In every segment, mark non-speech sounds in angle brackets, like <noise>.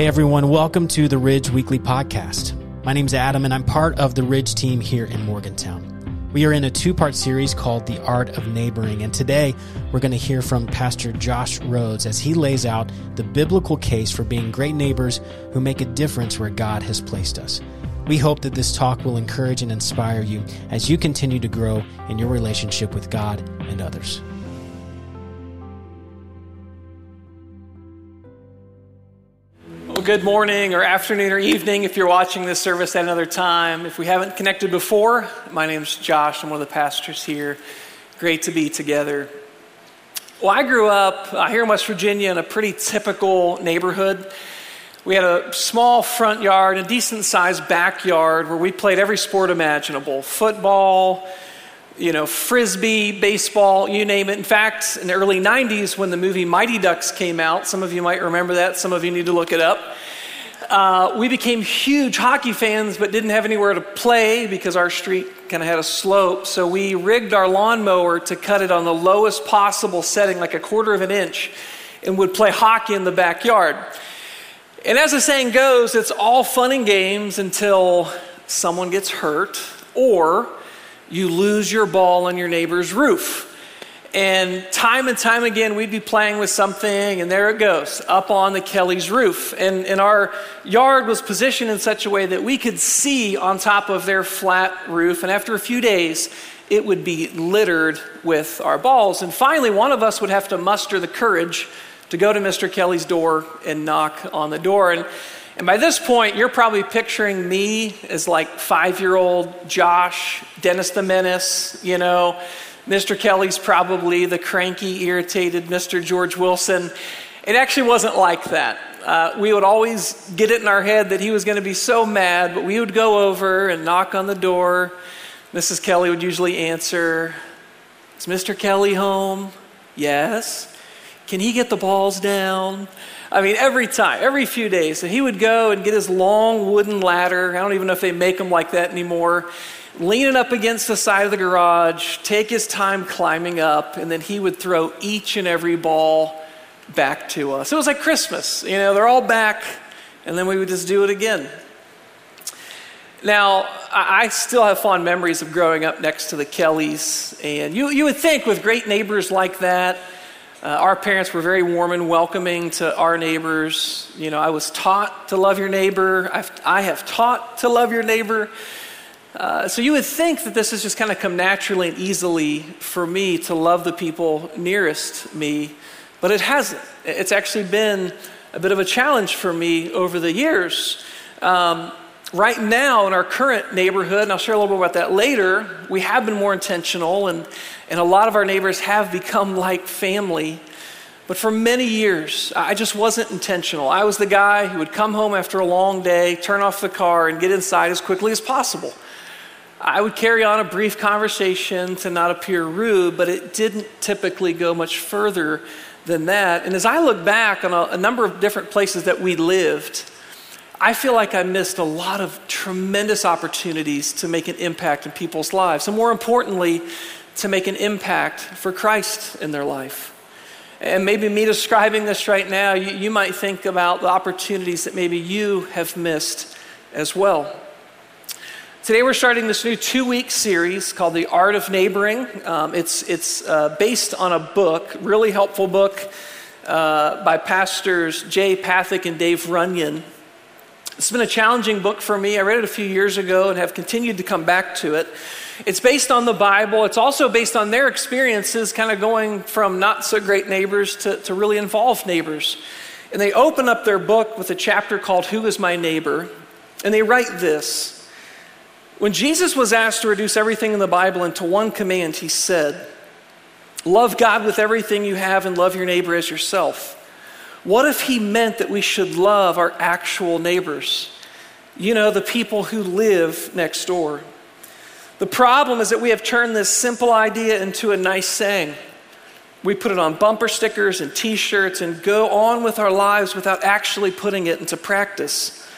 Hey everyone, welcome to the Ridge Weekly Podcast. My name's Adam and I'm part of the Ridge team here in Morgantown. We are in a two part series called The Art of Neighboring, and today we're going to hear from Pastor Josh Rhodes as he lays out the biblical case for being great neighbors who make a difference where God has placed us. We hope that this talk will encourage and inspire you as you continue to grow in your relationship with God and others. Well, good morning or afternoon or evening if you're watching this service at another time. If we haven't connected before, my name's Josh. I'm one of the pastors here. Great to be together. Well, I grew up uh, here in West Virginia in a pretty typical neighborhood. We had a small front yard, a decent sized backyard where we played every sport imaginable football, you know, frisbee, baseball, you name it. In fact, in the early 90s, when the movie Mighty Ducks came out, some of you might remember that, some of you need to look it up. Uh, we became huge hockey fans, but didn't have anywhere to play because our street kind of had a slope. So we rigged our lawnmower to cut it on the lowest possible setting, like a quarter of an inch, and would play hockey in the backyard. And as the saying goes, it's all fun and games until someone gets hurt or you lose your ball on your neighbor's roof. And time and time again, we'd be playing with something, and there it goes, up on the Kelly's roof. And, and our yard was positioned in such a way that we could see on top of their flat roof. And after a few days, it would be littered with our balls. And finally, one of us would have to muster the courage to go to Mr. Kelly's door and knock on the door. And and by this point, you're probably picturing me as like five year old Josh, Dennis the Menace, you know. Mr. Kelly's probably the cranky, irritated Mr. George Wilson. It actually wasn't like that. Uh, we would always get it in our head that he was going to be so mad, but we would go over and knock on the door. Mrs. Kelly would usually answer, Is Mr. Kelly home? Yes. Can he get the balls down? I mean, every time, every few days. And he would go and get his long wooden ladder. I don't even know if they make them like that anymore. Lean it up against the side of the garage, take his time climbing up, and then he would throw each and every ball back to us. It was like Christmas. You know, they're all back, and then we would just do it again. Now, I still have fond memories of growing up next to the Kellys, and you, you would think with great neighbors like that, uh, our parents were very warm and welcoming to our neighbors. You know, I was taught to love your neighbor. I've, I have taught to love your neighbor. Uh, so you would think that this has just kind of come naturally and easily for me to love the people nearest me, but it hasn't. It's actually been a bit of a challenge for me over the years. Um, right now, in our current neighborhood, and I'll share a little bit about that later, we have been more intentional and and a lot of our neighbors have become like family. But for many years, I just wasn't intentional. I was the guy who would come home after a long day, turn off the car, and get inside as quickly as possible. I would carry on a brief conversation to not appear rude, but it didn't typically go much further than that. And as I look back on a, a number of different places that we lived, I feel like I missed a lot of tremendous opportunities to make an impact in people's lives. And more importantly, to make an impact for Christ in their life. And maybe me describing this right now, you, you might think about the opportunities that maybe you have missed as well. Today we're starting this new two-week series called The Art of Neighboring. Um, it's it's uh, based on a book, really helpful book uh, by pastors Jay Pathak and Dave Runyon. It's been a challenging book for me. I read it a few years ago and have continued to come back to it. It's based on the Bible. It's also based on their experiences, kind of going from not so great neighbors to, to really involved neighbors. And they open up their book with a chapter called Who is My Neighbor? And they write this When Jesus was asked to reduce everything in the Bible into one command, he said, Love God with everything you have and love your neighbor as yourself. What if he meant that we should love our actual neighbors? You know, the people who live next door. The problem is that we have turned this simple idea into a nice saying. We put it on bumper stickers and t shirts and go on with our lives without actually putting it into practice.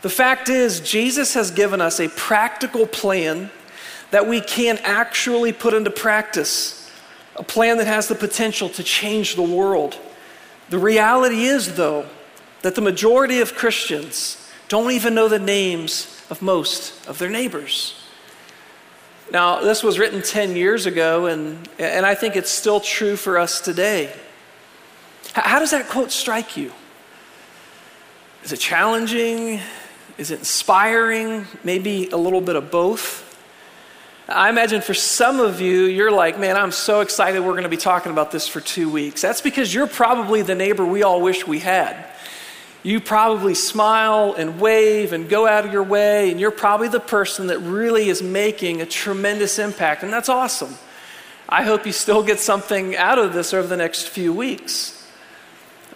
The fact is, Jesus has given us a practical plan that we can actually put into practice, a plan that has the potential to change the world. The reality is, though, that the majority of Christians don't even know the names of most of their neighbors. Now, this was written 10 years ago, and, and I think it's still true for us today. How does that quote strike you? Is it challenging? Is it inspiring? Maybe a little bit of both. I imagine for some of you, you're like, man, I'm so excited we're going to be talking about this for two weeks. That's because you're probably the neighbor we all wish we had. You probably smile and wave and go out of your way, and you're probably the person that really is making a tremendous impact, and that's awesome. I hope you still get something out of this over the next few weeks.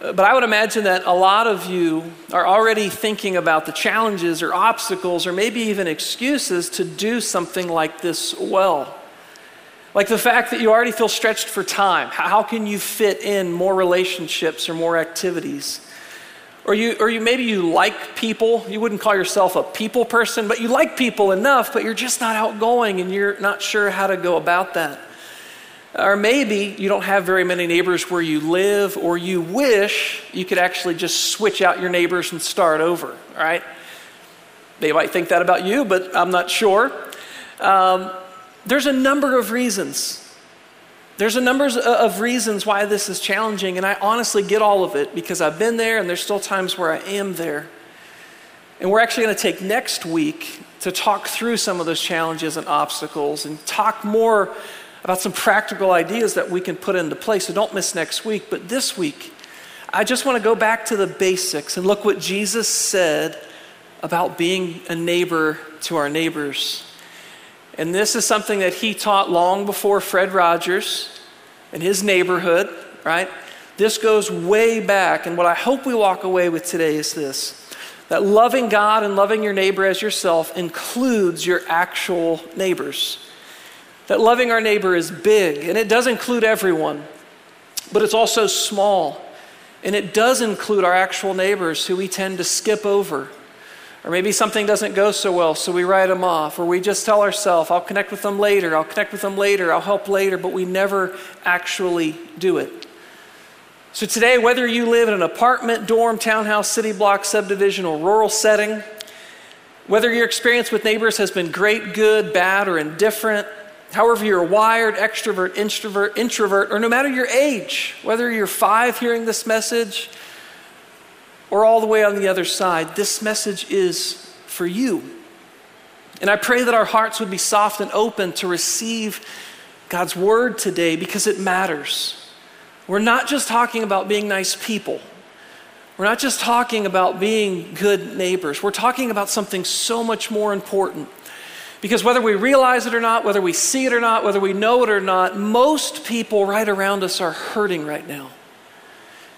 But I would imagine that a lot of you are already thinking about the challenges or obstacles or maybe even excuses to do something like this well. Like the fact that you already feel stretched for time. How can you fit in more relationships or more activities? Or you, or you maybe you like people. You wouldn't call yourself a people person, but you like people enough, but you're just not outgoing and you're not sure how to go about that. Or maybe you don't have very many neighbors where you live, or you wish you could actually just switch out your neighbors and start over, right? They might think that about you, but I'm not sure. Um, there's a number of reasons. There's a number of reasons why this is challenging, and I honestly get all of it because I've been there, and there's still times where I am there. And we're actually going to take next week to talk through some of those challenges and obstacles and talk more about some practical ideas that we can put into place. So don't miss next week. But this week, I just want to go back to the basics and look what Jesus said about being a neighbor to our neighbors. And this is something that he taught long before Fred Rogers in his neighborhood, right? This goes way back. And what I hope we walk away with today is this that loving God and loving your neighbor as yourself includes your actual neighbors that loving our neighbor is big, and it does include everyone, but it's also small. And it does include our actual neighbors who we tend to skip over. Or maybe something doesn't go so well, so we write them off. Or we just tell ourselves, I'll connect with them later, I'll connect with them later, I'll help later, but we never actually do it. So today, whether you live in an apartment, dorm, townhouse, city block, subdivision, or rural setting, whether your experience with neighbors has been great, good, bad, or indifferent, however you're a wired, extrovert, introvert, introvert, or no matter your age, whether you're five hearing this message or all the way on the other side, this message is for you. And I pray that our hearts would be soft and open to receive God's word today because it matters. We're not just talking about being nice people. We're not just talking about being good neighbors. We're talking about something so much more important. Because whether we realize it or not, whether we see it or not, whether we know it or not, most people right around us are hurting right now.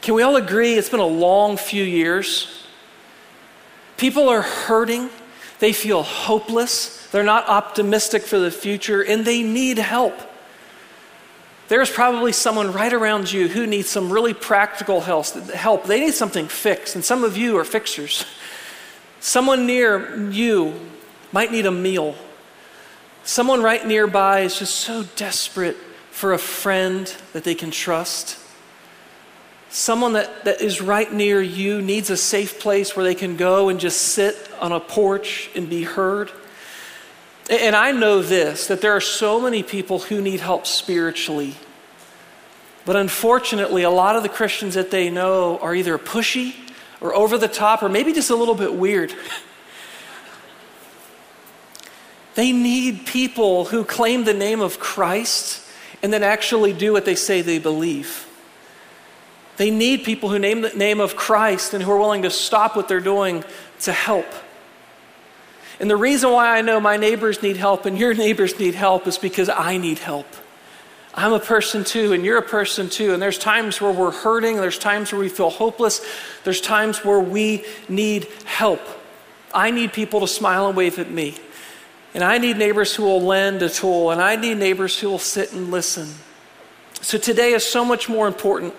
Can we all agree it's been a long few years? People are hurting. They feel hopeless. They're not optimistic for the future, and they need help. There's probably someone right around you who needs some really practical help. They need something fixed, and some of you are fixers. Someone near you might need a meal Someone right nearby is just so desperate for a friend that they can trust. Someone that, that is right near you needs a safe place where they can go and just sit on a porch and be heard. And I know this that there are so many people who need help spiritually. But unfortunately, a lot of the Christians that they know are either pushy or over the top or maybe just a little bit weird. <laughs> They need people who claim the name of Christ and then actually do what they say they believe. They need people who name the name of Christ and who are willing to stop what they're doing to help. And the reason why I know my neighbors need help and your <laughs> neighbors need help is because I need help. I'm a person too, and you're a person too. And there's times where we're hurting, there's times where we feel hopeless, there's times where we need help. I need people to smile and wave at me. And I need neighbors who will lend a tool, and I need neighbors who will sit and listen. So today is so much more important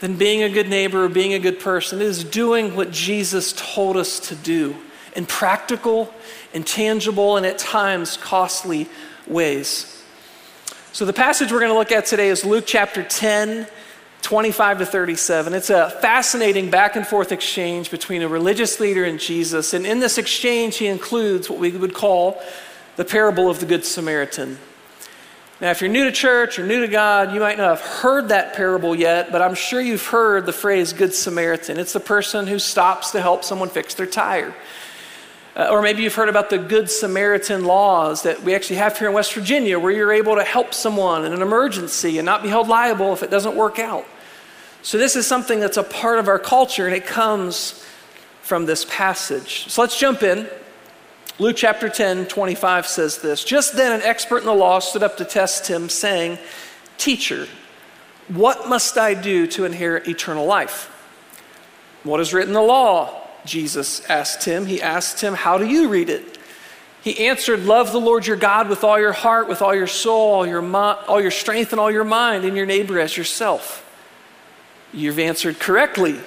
than being a good neighbor or being a good person. It is doing what Jesus told us to do in practical, intangible, and at times costly ways. So the passage we're going to look at today is Luke chapter 10, 25 to 37. It's a fascinating back and forth exchange between a religious leader and Jesus. And in this exchange, he includes what we would call the parable of the Good Samaritan. Now, if you're new to church or new to God, you might not have heard that parable yet, but I'm sure you've heard the phrase Good Samaritan. It's the person who stops to help someone fix their tire. Uh, or maybe you've heard about the Good Samaritan laws that we actually have here in West Virginia, where you're able to help someone in an emergency and not be held liable if it doesn't work out. So, this is something that's a part of our culture, and it comes from this passage. So, let's jump in. Luke chapter 10, 25 says this Just then, an expert in the law stood up to test him, saying, Teacher, what must I do to inherit eternal life? What is written in the law? Jesus asked him. He asked him, How do you read it? He answered, Love the Lord your God with all your heart, with all your soul, all your, all your strength, and all your mind, and your neighbor as yourself. You've answered correctly.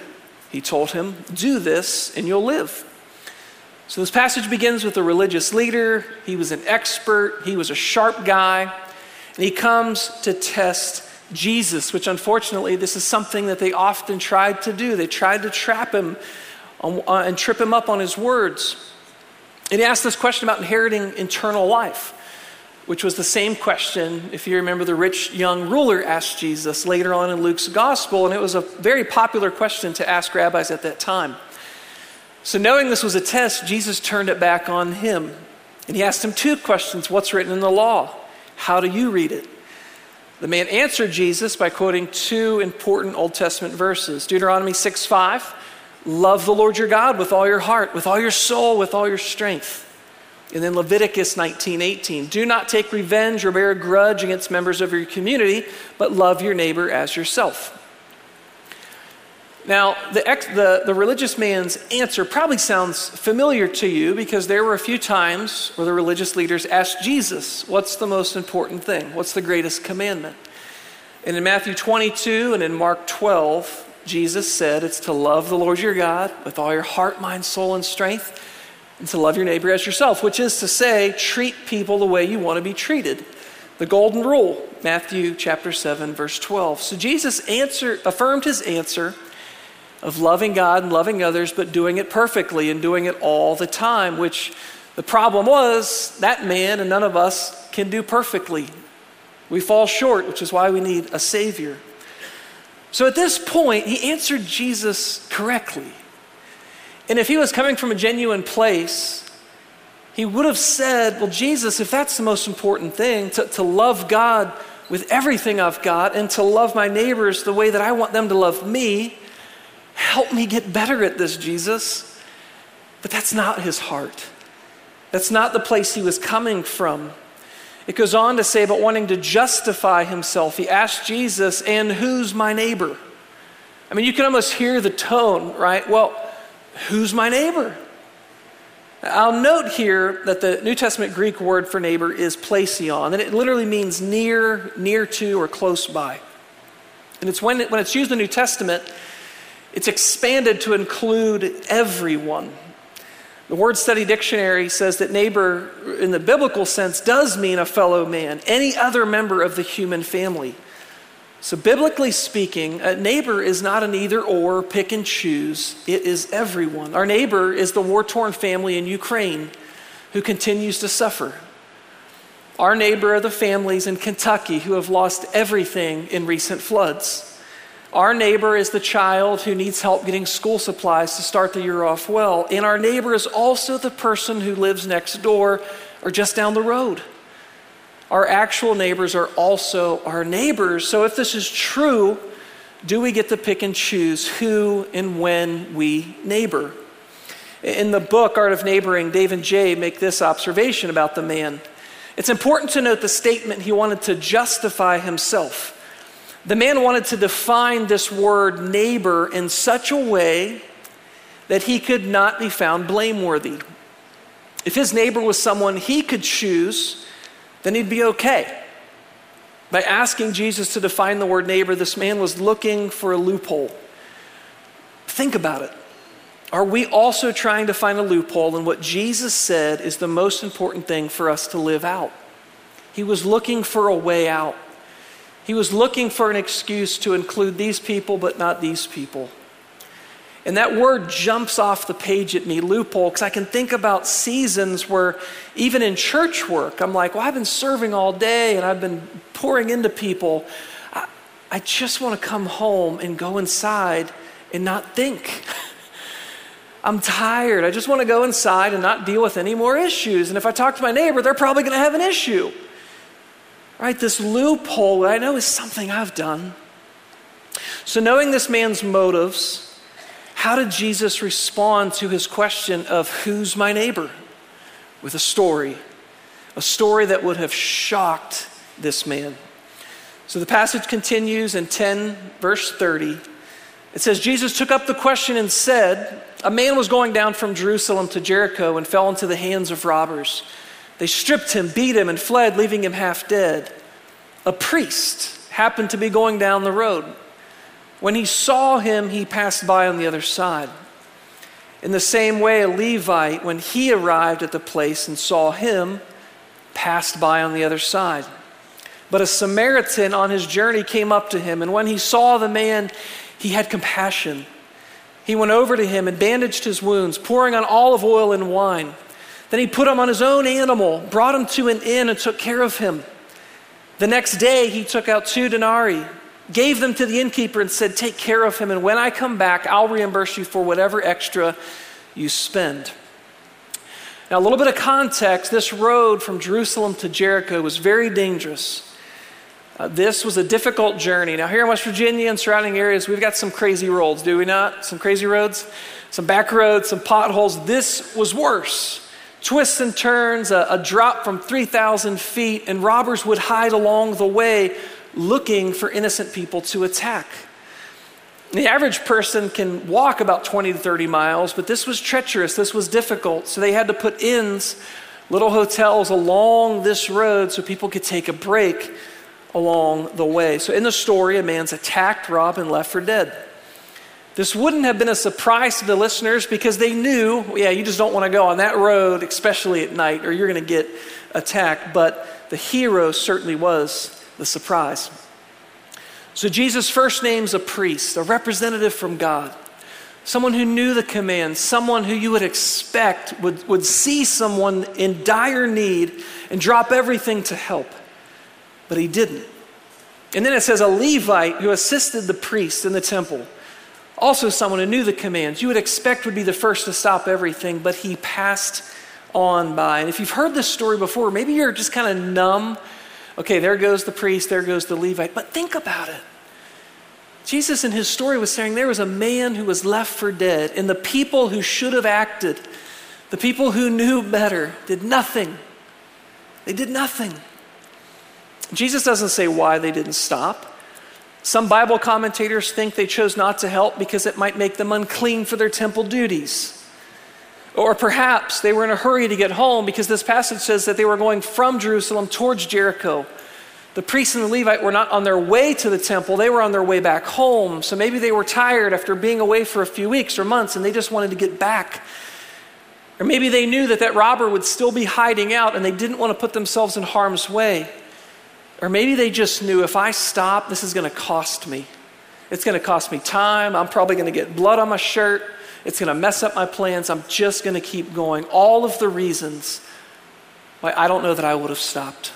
He told him, Do this and you'll live. So this passage begins with a religious leader. He was an expert, he was a sharp guy, and he comes to test Jesus, which unfortunately, this is something that they often tried to do. They tried to trap him on, uh, and trip him up on his words. And he asked this question about inheriting eternal life which was the same question, if you remember, the rich young ruler asked Jesus later on in Luke's gospel, and it was a very popular question to ask rabbis at that time. So, knowing this was a test, Jesus turned it back on him. And he asked him two questions What's written in the law? How do you read it? The man answered Jesus by quoting two important Old Testament verses Deuteronomy 6 5, love the Lord your God with all your heart, with all your soul, with all your strength. And then Leviticus 19:18, do not take revenge or bear a grudge against members of your community, but love your neighbor as yourself. Now, the, ex, the, the religious man's answer probably sounds familiar to you because there were a few times where the religious leaders asked Jesus, What's the most important thing? What's the greatest commandment? And in Matthew 22 and in Mark 12, Jesus said, It's to love the Lord your God with all your heart, mind, soul, and strength and to love your neighbor as yourself, which is to say, treat people the way you want to be treated. The golden rule, Matthew chapter 7, verse 12. So Jesus answered, affirmed his answer of loving God and loving others, but doing it perfectly and doing it all the time, which the problem was that man and none of us can do perfectly. We fall short, which is why we need a Savior. So at this point, he answered Jesus correctly. And if he was coming from a genuine place, he would have said, Well, Jesus, if that's the most important thing, to, to love God with everything I've got and to love my neighbors the way that I want them to love me, help me get better at this, Jesus. But that's not his heart. That's not the place he was coming from. It goes on to say, but wanting to justify himself, he asked Jesus, And who's my neighbor? I mean, you can almost hear the tone, right? Well, Who's my neighbor? I'll note here that the New Testament Greek word for neighbor is plesion, and it literally means near, near to, or close by. And it's when, it, when it's used in the New Testament, it's expanded to include everyone. The Word Study Dictionary says that neighbor, in the biblical sense, does mean a fellow man, any other member of the human family. So, biblically speaking, a neighbor is not an either or, pick and choose. It is everyone. Our neighbor is the war torn family in Ukraine who continues to suffer. Our neighbor are the families in Kentucky who have lost everything in recent floods. Our neighbor is the child who needs help getting school supplies to start the year off well. And our neighbor is also the person who lives next door or just down the road our actual neighbors are also our neighbors. So if this is true, do we get to pick and choose who and when we neighbor? In the book, Art of Neighboring, Dave and Jay make this observation about the man. It's important to note the statement he wanted to justify himself. The man wanted to define this word neighbor in such a way that he could not be found blameworthy. If his neighbor was someone he could choose, then he'd be okay. By asking Jesus to define the word neighbor, this man was looking for a loophole. Think about it. Are we also trying to find a loophole in what Jesus said is the most important thing for us to live out? He was looking for a way out. He was looking for an excuse to include these people, but not these people. And that word jumps off the page at me, loophole, because I can think about seasons where, even in church work, I'm like, well, I've been serving all day and I've been pouring into people. I, I just want to come home and go inside and not think. <laughs> I'm tired. I just want to go inside and not deal with any more issues. And if I talk to my neighbor, they're probably going to have an issue. Right? This loophole, I know, is something I've done. So, knowing this man's motives, how did Jesus respond to his question of who's my neighbor? With a story, a story that would have shocked this man. So the passage continues in 10, verse 30. It says, Jesus took up the question and said, A man was going down from Jerusalem to Jericho and fell into the hands of robbers. They stripped him, beat him, and fled, leaving him half dead. A priest happened to be going down the road. When he saw him, he passed by on the other side. In the same way, a Levite, when he arrived at the place and saw him, passed by on the other side. But a Samaritan on his journey came up to him, and when he saw the man, he had compassion. He went over to him and bandaged his wounds, pouring on olive oil and wine. Then he put him on his own animal, brought him to an inn, and took care of him. The next day, he took out two denarii gave them to the innkeeper and said, Take care of him, and when I come back, I'll reimburse you for whatever extra you spend. Now, a little bit of context this road from Jerusalem to Jericho was very dangerous. Uh, this was a difficult journey. Now, here in West Virginia and surrounding areas, we've got some crazy roads, do we not? Some crazy roads, some back roads, some potholes. This was worse. Twists and turns, a, a drop from 3,000 feet, and robbers would hide along the way looking for innocent people to attack. The average person can walk about 20 to 30 miles, but this was treacherous, this was difficult. So they had to put inns, little hotels along this road so people could take a break along the way. So in the story, a man's attacked, robbed, and left for dead. This wouldn't have been a surprise to the listeners because they knew, yeah, you just don't want to go on that road, especially at night, or you're going to get attacked. But the hero certainly was the surprise. So Jesus first names a priest, a representative from God, someone who knew the commands, someone who you would expect would, would see someone in dire need and drop everything to help. But he didn't. And then it says a Levite who assisted the priest in the temple. Also, someone who knew the commands. You would expect would be the first to stop everything, but he passed on by. And if you've heard this story before, maybe you're just kind of numb okay, there goes the priest, there goes the Levite. But think about it. Jesus in his story was saying there was a man who was left for dead, and the people who should have acted, the people who knew better, did nothing. They did nothing. Jesus doesn't say why they didn't stop. Some Bible commentators think they chose not to help because it might make them unclean for their temple duties. Or perhaps they were in a hurry to get home because this passage says that they were going from Jerusalem towards Jericho. The priests and the Levite were not on their way to the temple, they were on their way back home. So maybe they were tired after being away for a few weeks or months and they just wanted to get back. Or maybe they knew that that robber would still be hiding out and they didn't want to put themselves in harm's way. Or maybe they just knew if I stop, this is going to cost me. It's going to cost me time. I'm probably going to get blood on my shirt. It's going to mess up my plans. I'm just going to keep going. All of the reasons why I don't know that I would have stopped.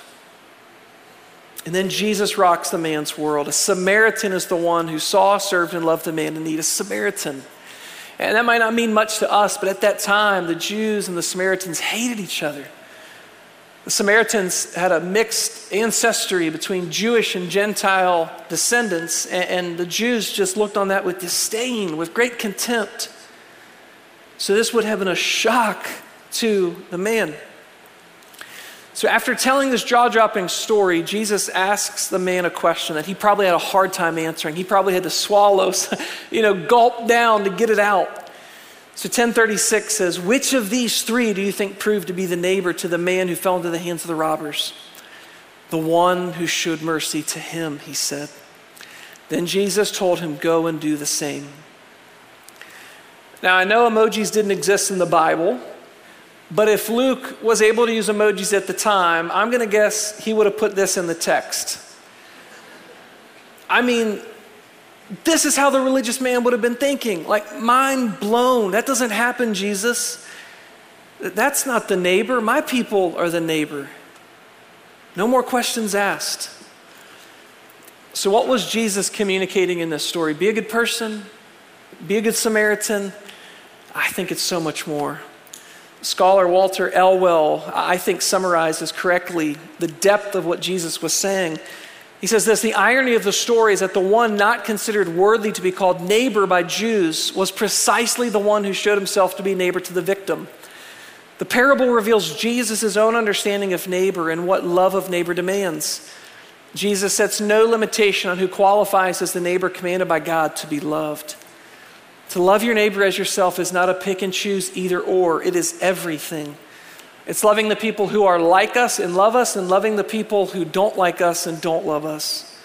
And then Jesus rocks the man's world. A Samaritan is the one who saw, served, and loved the man in need. A Samaritan. And that might not mean much to us, but at that time, the Jews and the Samaritans hated each other. The Samaritans had a mixed ancestry between Jewish and Gentile descendants, and, the Jews just looked on that with disdain, with great contempt. So this would have been a shock to the man. So after telling this jaw dropping story, Jesus asks the man a question that he probably had a hard time answering. He probably had to swallow, <laughs> you know, gulp down to get it out. So 1036 says, Which of these three do you think proved to be the neighbor to the man who fell into the hands of the robbers? The one who showed mercy to him, he said. Then Jesus told him, Go and do the same. Now, I know emojis didn't exist in the Bible, but if Luke was able to use emojis at the time, I'm going to guess he would have put this in the text. I mean, this is how the religious man would have been thinking. Like, mind blown. That doesn't happen, Jesus. That's not the neighbor. My people are the neighbor. No more questions asked. So, what was Jesus communicating in this story? Be a good person, be a good Samaritan. I think it's so much more. Scholar Walter Elwell, I think, summarizes correctly the depth of what Jesus was saying. He says this The irony of the story is that the one not considered worthy to be called neighbor by Jews was precisely the one who showed himself to be neighbor to the victim. The parable reveals Jesus' own understanding of neighbor and what love of neighbor demands. Jesus sets no limitation on who qualifies as the neighbor commanded by God to be loved. To love your neighbor as yourself is not a pick and choose either or, it is everything. It's loving the people who are like us and love us, and loving the people who don't like us and don't love us.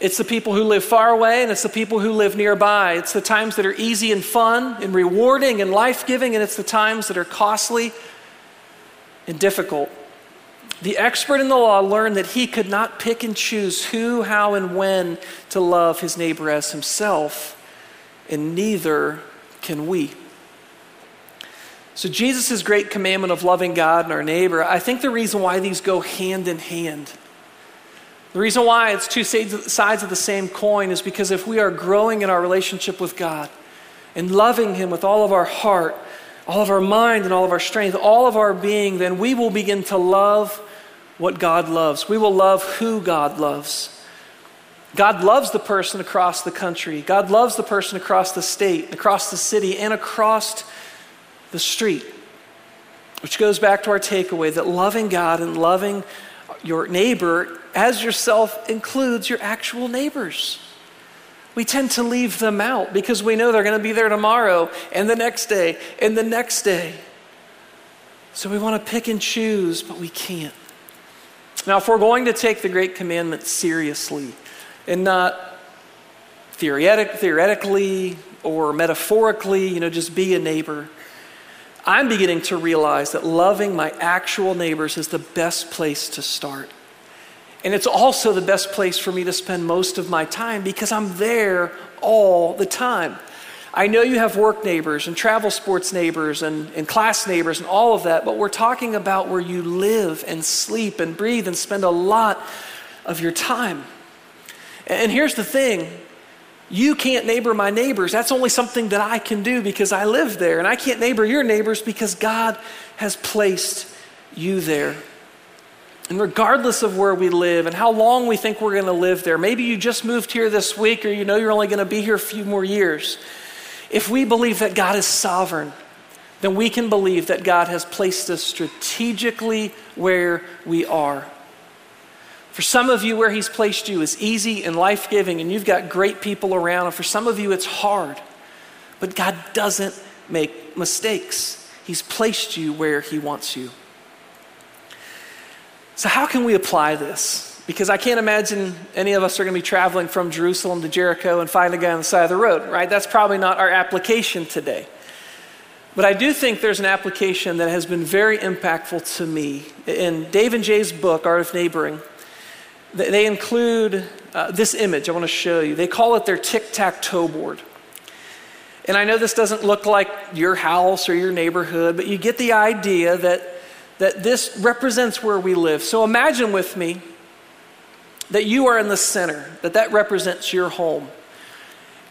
It's the people who live far away, and it's the people who live nearby. It's the times that are easy and fun and rewarding and life giving, and it's the times that are costly and difficult. The expert in the law learned that he could not pick and choose who, how, and when to love his neighbor as himself, and neither can we. So, Jesus' great commandment of loving God and our neighbor, I think the reason why these go hand in hand, the reason why it's two sides of the same coin is because if we are growing in our relationship with God and loving Him with all of our heart, all of our mind, and all of our strength, all of our being, then we will begin to love what God loves. We will love who God loves. God loves the person across the country. God loves the person across the state, across the city, and across the street. Which goes back to our takeaway that loving God and loving your neighbor as yourself includes your actual neighbors. We tend to leave them out because we know they're going to be there tomorrow and the next day and the next day. So we want to pick and choose, but we can't. Now, if we're going to take the Great Commandment seriously and not theoretic, theoretically or metaphorically, you know, just be a neighbor, I'm beginning to realize that loving my actual neighbors is the best place to start. And it's also the best place for me to spend most of my time because I'm there all the time. I know you have work neighbors and travel sports neighbors and, and class neighbors and all of that, but we're talking about where you live and sleep and breathe and spend a lot of your time. And here's the thing you can't neighbor my neighbors. That's only something that I can do because I live there. And I can't neighbor your neighbors because God has placed you there. And regardless of where we live and how long we think we're going to live there, maybe you just moved here this week or you know you're only going to be here a few more years. If we believe that God is sovereign, then we can believe that God has placed us strategically where we are. For some of you, where He's placed you is easy and life giving, and you've got great people around. And for some of you, it's hard. But God doesn't make mistakes, He's placed you where He wants you. So, how can we apply this? Because I can't imagine any of us are going to be traveling from Jerusalem to Jericho and find a guy on the side of the road, right? That's probably not our application today. But I do think there's an application that has been very impactful to me. In Dave and Jay's book, Art of Neighboring, they include uh, this image I want to show you. They call it their tic tac toe board. And I know this doesn't look like your house or your neighborhood, but you get the idea that, that this represents where we live. So imagine with me that you are in the center, that that represents your home.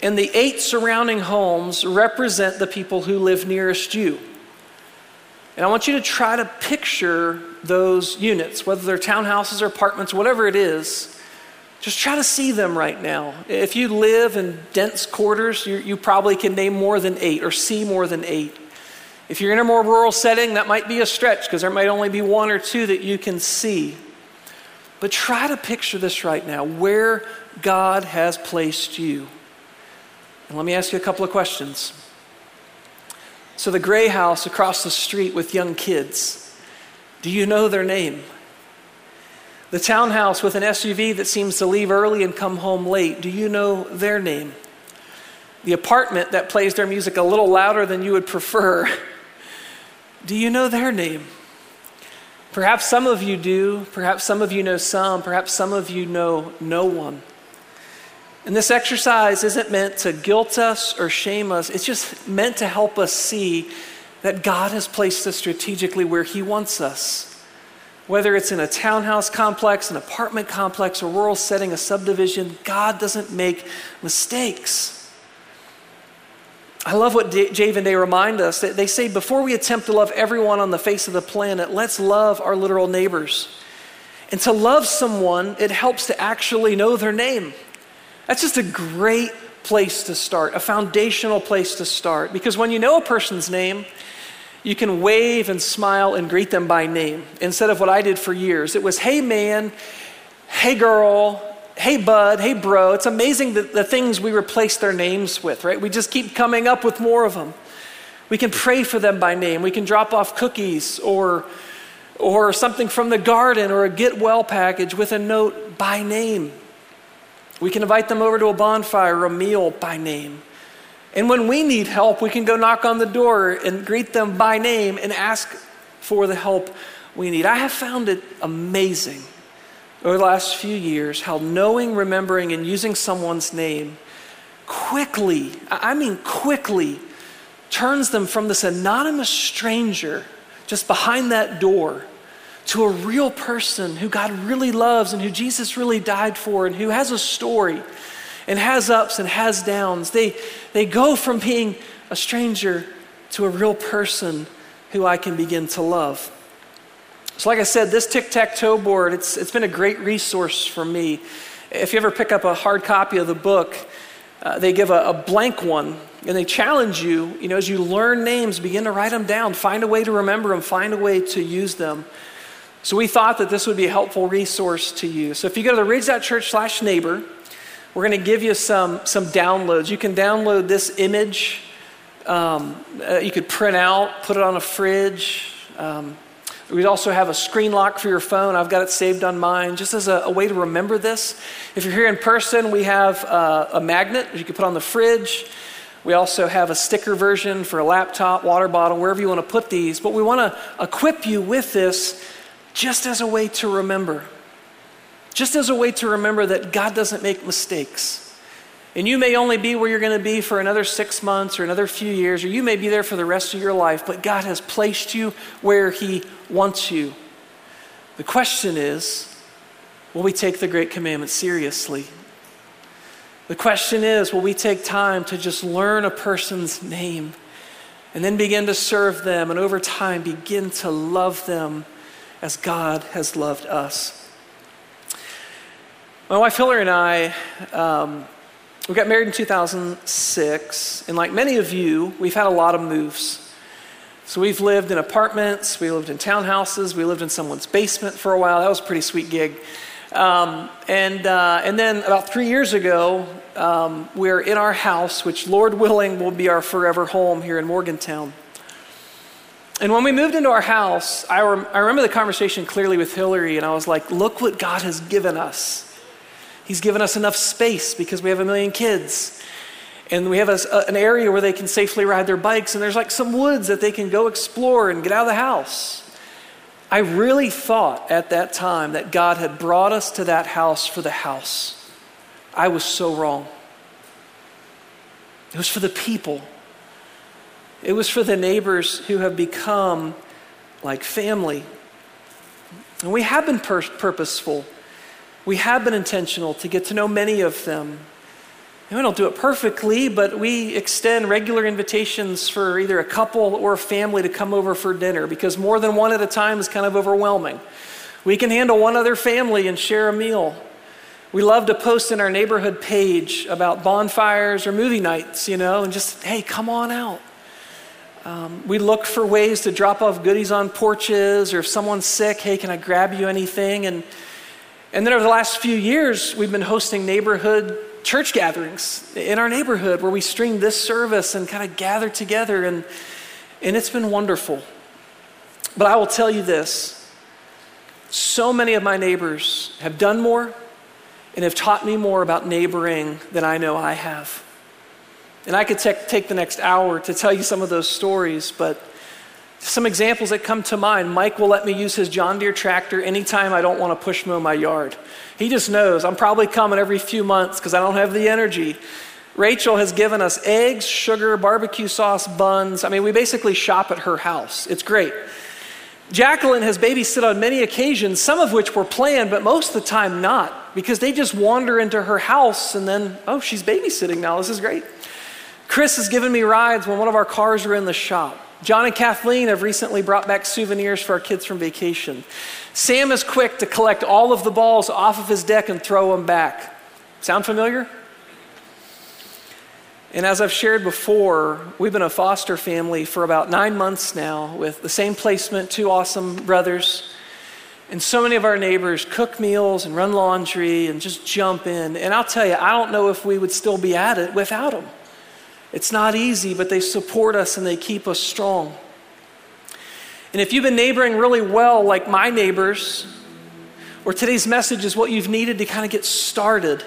And the eight surrounding homes represent the people who live nearest you. And I want you to try to picture those units, whether they're townhouses or apartments, whatever it is. Just try to see them right now. If you live in dense quarters, you, you probably can name more than eight or see more than eight. If you're in a more rural setting, that might be a stretch because there might only be one or two that you can see. But try to picture this right now where God has placed you. And let me ask you a couple of questions. So, the gray house across the street with young kids, do you know their name? The townhouse with an SUV that seems to leave early and come home late, do you know their name? The apartment that plays their music a little louder than you would prefer, <laughs> do you know their name? Perhaps some of you do, perhaps some of you know some, perhaps some of you know no one. And this exercise isn't meant to guilt us or shame us, it's just meant to help us see that God has placed us strategically where He wants us. Whether it's in a townhouse complex, an apartment complex, a rural setting, a subdivision, God doesn't make mistakes. I love what Dave and Jay remind us. that They say before we attempt to love everyone on the face of the planet, let's love our literal neighbors. And to love someone, it helps to actually know their name. That's just a great place to start, a foundational place to start. Because when you know a person's name, you can wave and smile and greet them by name instead of what I did for years. It was, hey man, hey girl, hey bud, hey bro. It's amazing the, the things we replace their names with, right? We just keep coming up with more of them. We can pray for them by name. We can drop off cookies or, or something from the garden or a get well package with a note by name. We can invite them over to a bonfire or a meal by name. And when we need help, we can go knock on the door and greet them by name and ask for the help we need. I have found it amazing over the last few years how knowing, remembering, and using someone's name quickly, I mean quickly, turns them from this anonymous stranger just behind that door to a real person who God really loves and who Jesus really died for and who has a story and has ups and has downs. They, they go from being a stranger to a real person who I can begin to love. So, like I said, this tic tac toe board, it's, it's been a great resource for me. If you ever pick up a hard copy of the book, uh, they give a, a, blank one and they challenge you, you know, as you learn names, begin to write them down, find a way to remember them, find a way to use them. So we thought that this would be a helpful resource to you. So if you go to the ridge.church slash neighbor, we're going to give you some, some downloads. You can download this image. Um, uh, you could print out, put it on a fridge. Um, we also have a screen lock for your phone. I've got it saved on mine just as a, a way to remember this. If you're here in person, we have uh, a magnet you can put on the fridge. We also have a sticker version for a laptop, water bottle, wherever you want to put these. But we want to equip you with this just as a way to remember. Just as a way to remember that God doesn't make mistakes. And you may only be where you're going to be for another six months or another few years, or you may be there for the rest of your life, but God has placed you where He wants you. The question is will we take the Great Commandment seriously? The question is will we take time to just learn a person's name and then begin to serve them and over time begin to love them as God has loved us? My wife Hillary and I um, we got married in 2006, and like many of you, we've had a lot of moves. So we've lived in apartments, we lived in townhouses, we lived in someone's basement for a while. That was a pretty sweet gig. Um, and, uh, and then about three years ago, um, we're in our house, which, Lord willing, will be our forever home here in Morgantown. And when we moved into our house, I, rem- I remember the conversation clearly with Hillary, and I was like, look what God has given us. He's given us enough space because we have a million kids. And we have a, an area where they can safely ride their bikes, and there's like some woods that they can go explore and get out of the house. I really thought at that time that God had brought us to that house for the house. I was so wrong. It was for the people, it was for the neighbors who have become like family. And we have been pur- purposeful we have been intentional to get to know many of them. And we don't do it perfectly, but we extend regular invitations for either a couple or a family to come over for dinner because more than one at a time is kind of overwhelming. We can handle one other family and share a meal. We love to post in our neighborhood page about bonfires or movie nights, you know, and just, hey, come on out. Um, we look for ways to drop off goodies on porches, or if someone's sick, hey, can I grab you anything? And and then over the last few years, we've been hosting neighborhood church gatherings in our neighborhood where we stream this service and kind of gather together, and, and it's been wonderful. But I will tell you this so many of my neighbors have done more and have taught me more about neighboring than I know I have. And I could te- take the next hour to tell you some of those stories, but Some examples that come to mind Mike will let me use his John Deere tractor anytime I don't want to push mow my yard. He just knows I'm probably coming every few months because I don't have the energy. Rachel has given us eggs, sugar, barbecue sauce, buns. I mean, we basically shop at her house. It's great. Jacqueline has babysat on many occasions, some of which were planned, but most of the time not, because they just wander into her house and then, oh, she's babysitting now. This is great. Chris has given me rides when one of our cars are in the shop. John and Kathleen have recently brought back souvenirs for our kids from vacation. Sam is quick to collect all of the balls off of his deck and throw them back. Sound familiar? And as I've shared before, we've been a foster family for about nine months now with the same placement, two awesome brothers. And so many of our neighbors cook meals and run laundry and just jump in. And I'll tell you, I don't know if we would still be at it without them. It's not easy, but they support us and they keep us strong. And if you've been neighboring really well, like my neighbors, or today's message is what you've needed to kind of get started,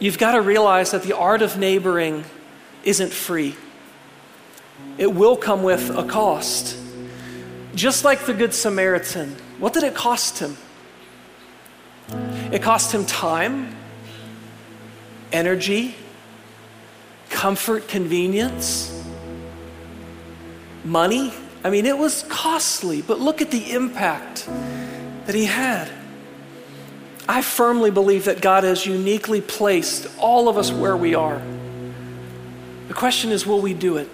you've got to realize that the art of neighboring isn't free. It will come with a cost. Just like the Good Samaritan, what did it cost him? It cost him time, energy, comfort, convenience, money. I mean, it was costly, but look at the impact that he had. I firmly believe that God has uniquely placed all of us where we are. The question is, will we do it?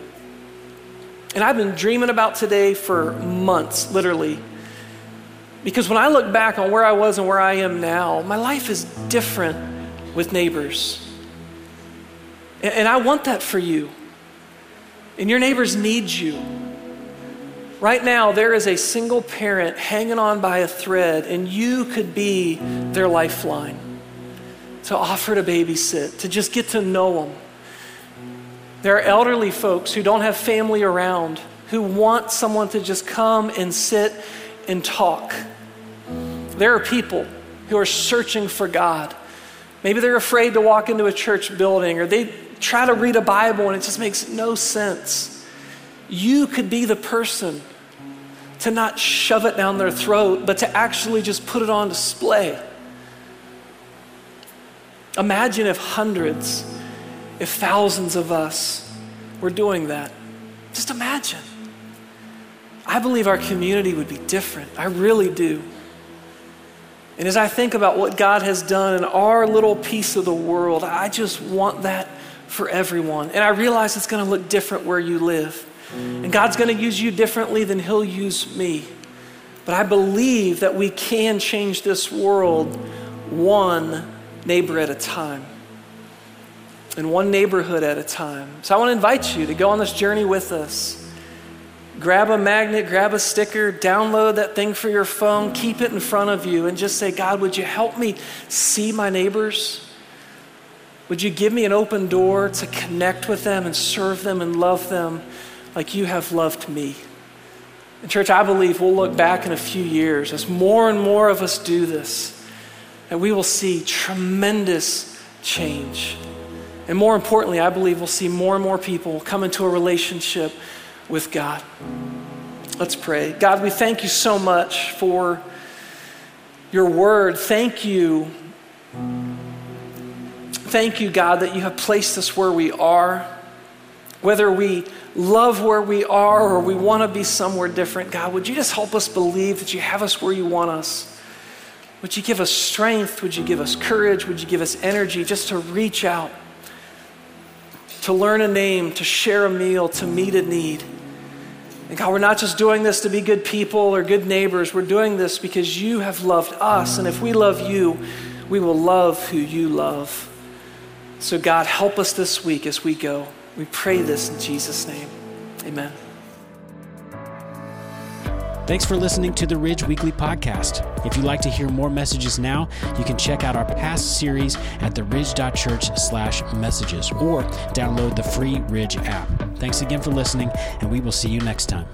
And I've been dreaming about today for months, literally. Because when I look back on where I was and where I am now, my life is different with neighbors. And I want that for you. And your neighbors need you. Right now, there is a single parent hanging on by a thread, and you could be their lifeline to offer to babysit, to just get to know them. There are elderly folks who don't have family around who want someone to just come and sit and talk. There are people who are searching for God. Maybe they're afraid to walk into a church building or they try to read a Bible and it just makes no sense. You could be the person to not shove it down their throat, but to actually just put it on display. Imagine if hundreds, if thousands of us were doing that. Just imagine. I believe our community would be different. I really do. And as I think about what God has done in our little piece of the world, I just want that for everyone. And I realize it's going to look different where you live. And God's going to use you differently than He'll use me. But I believe that we can change this world one neighbor at a time and one neighborhood at a time. So I want to invite you to go on this journey with us. Grab a magnet, grab a sticker, download that thing for your phone, keep it in front of you, and just say, God, would you help me see my neighbors? Would you give me an open door to connect with them and serve them and love them like you have loved me? And, church, I believe we'll look back in a few years as more and more of us do this, and we will see tremendous change. And more importantly, I believe we'll see more and more people come into a relationship with God. Let's pray. God, we thank you so much for your word. Thank you Thank you, God, that you have placed us where we are. Whether we love where we are or we want to be somewhere different, God, would you just help us believe that you have us where you want us? Would you give us strength? Would you give us courage? Would you give us energy just to reach out, to learn a name, to share a meal, to meet a need? And God, we're not just doing this to be good people or good neighbors. We're doing this because you have loved us. And if we love you, we will love who you love. So, God, help us this week as we go. We pray this in Jesus' name. Amen. Thanks for listening to the Ridge Weekly Podcast. If you'd like to hear more messages now, you can check out our past series at theridge.church slash messages or download the free Ridge app. Thanks again for listening, and we will see you next time.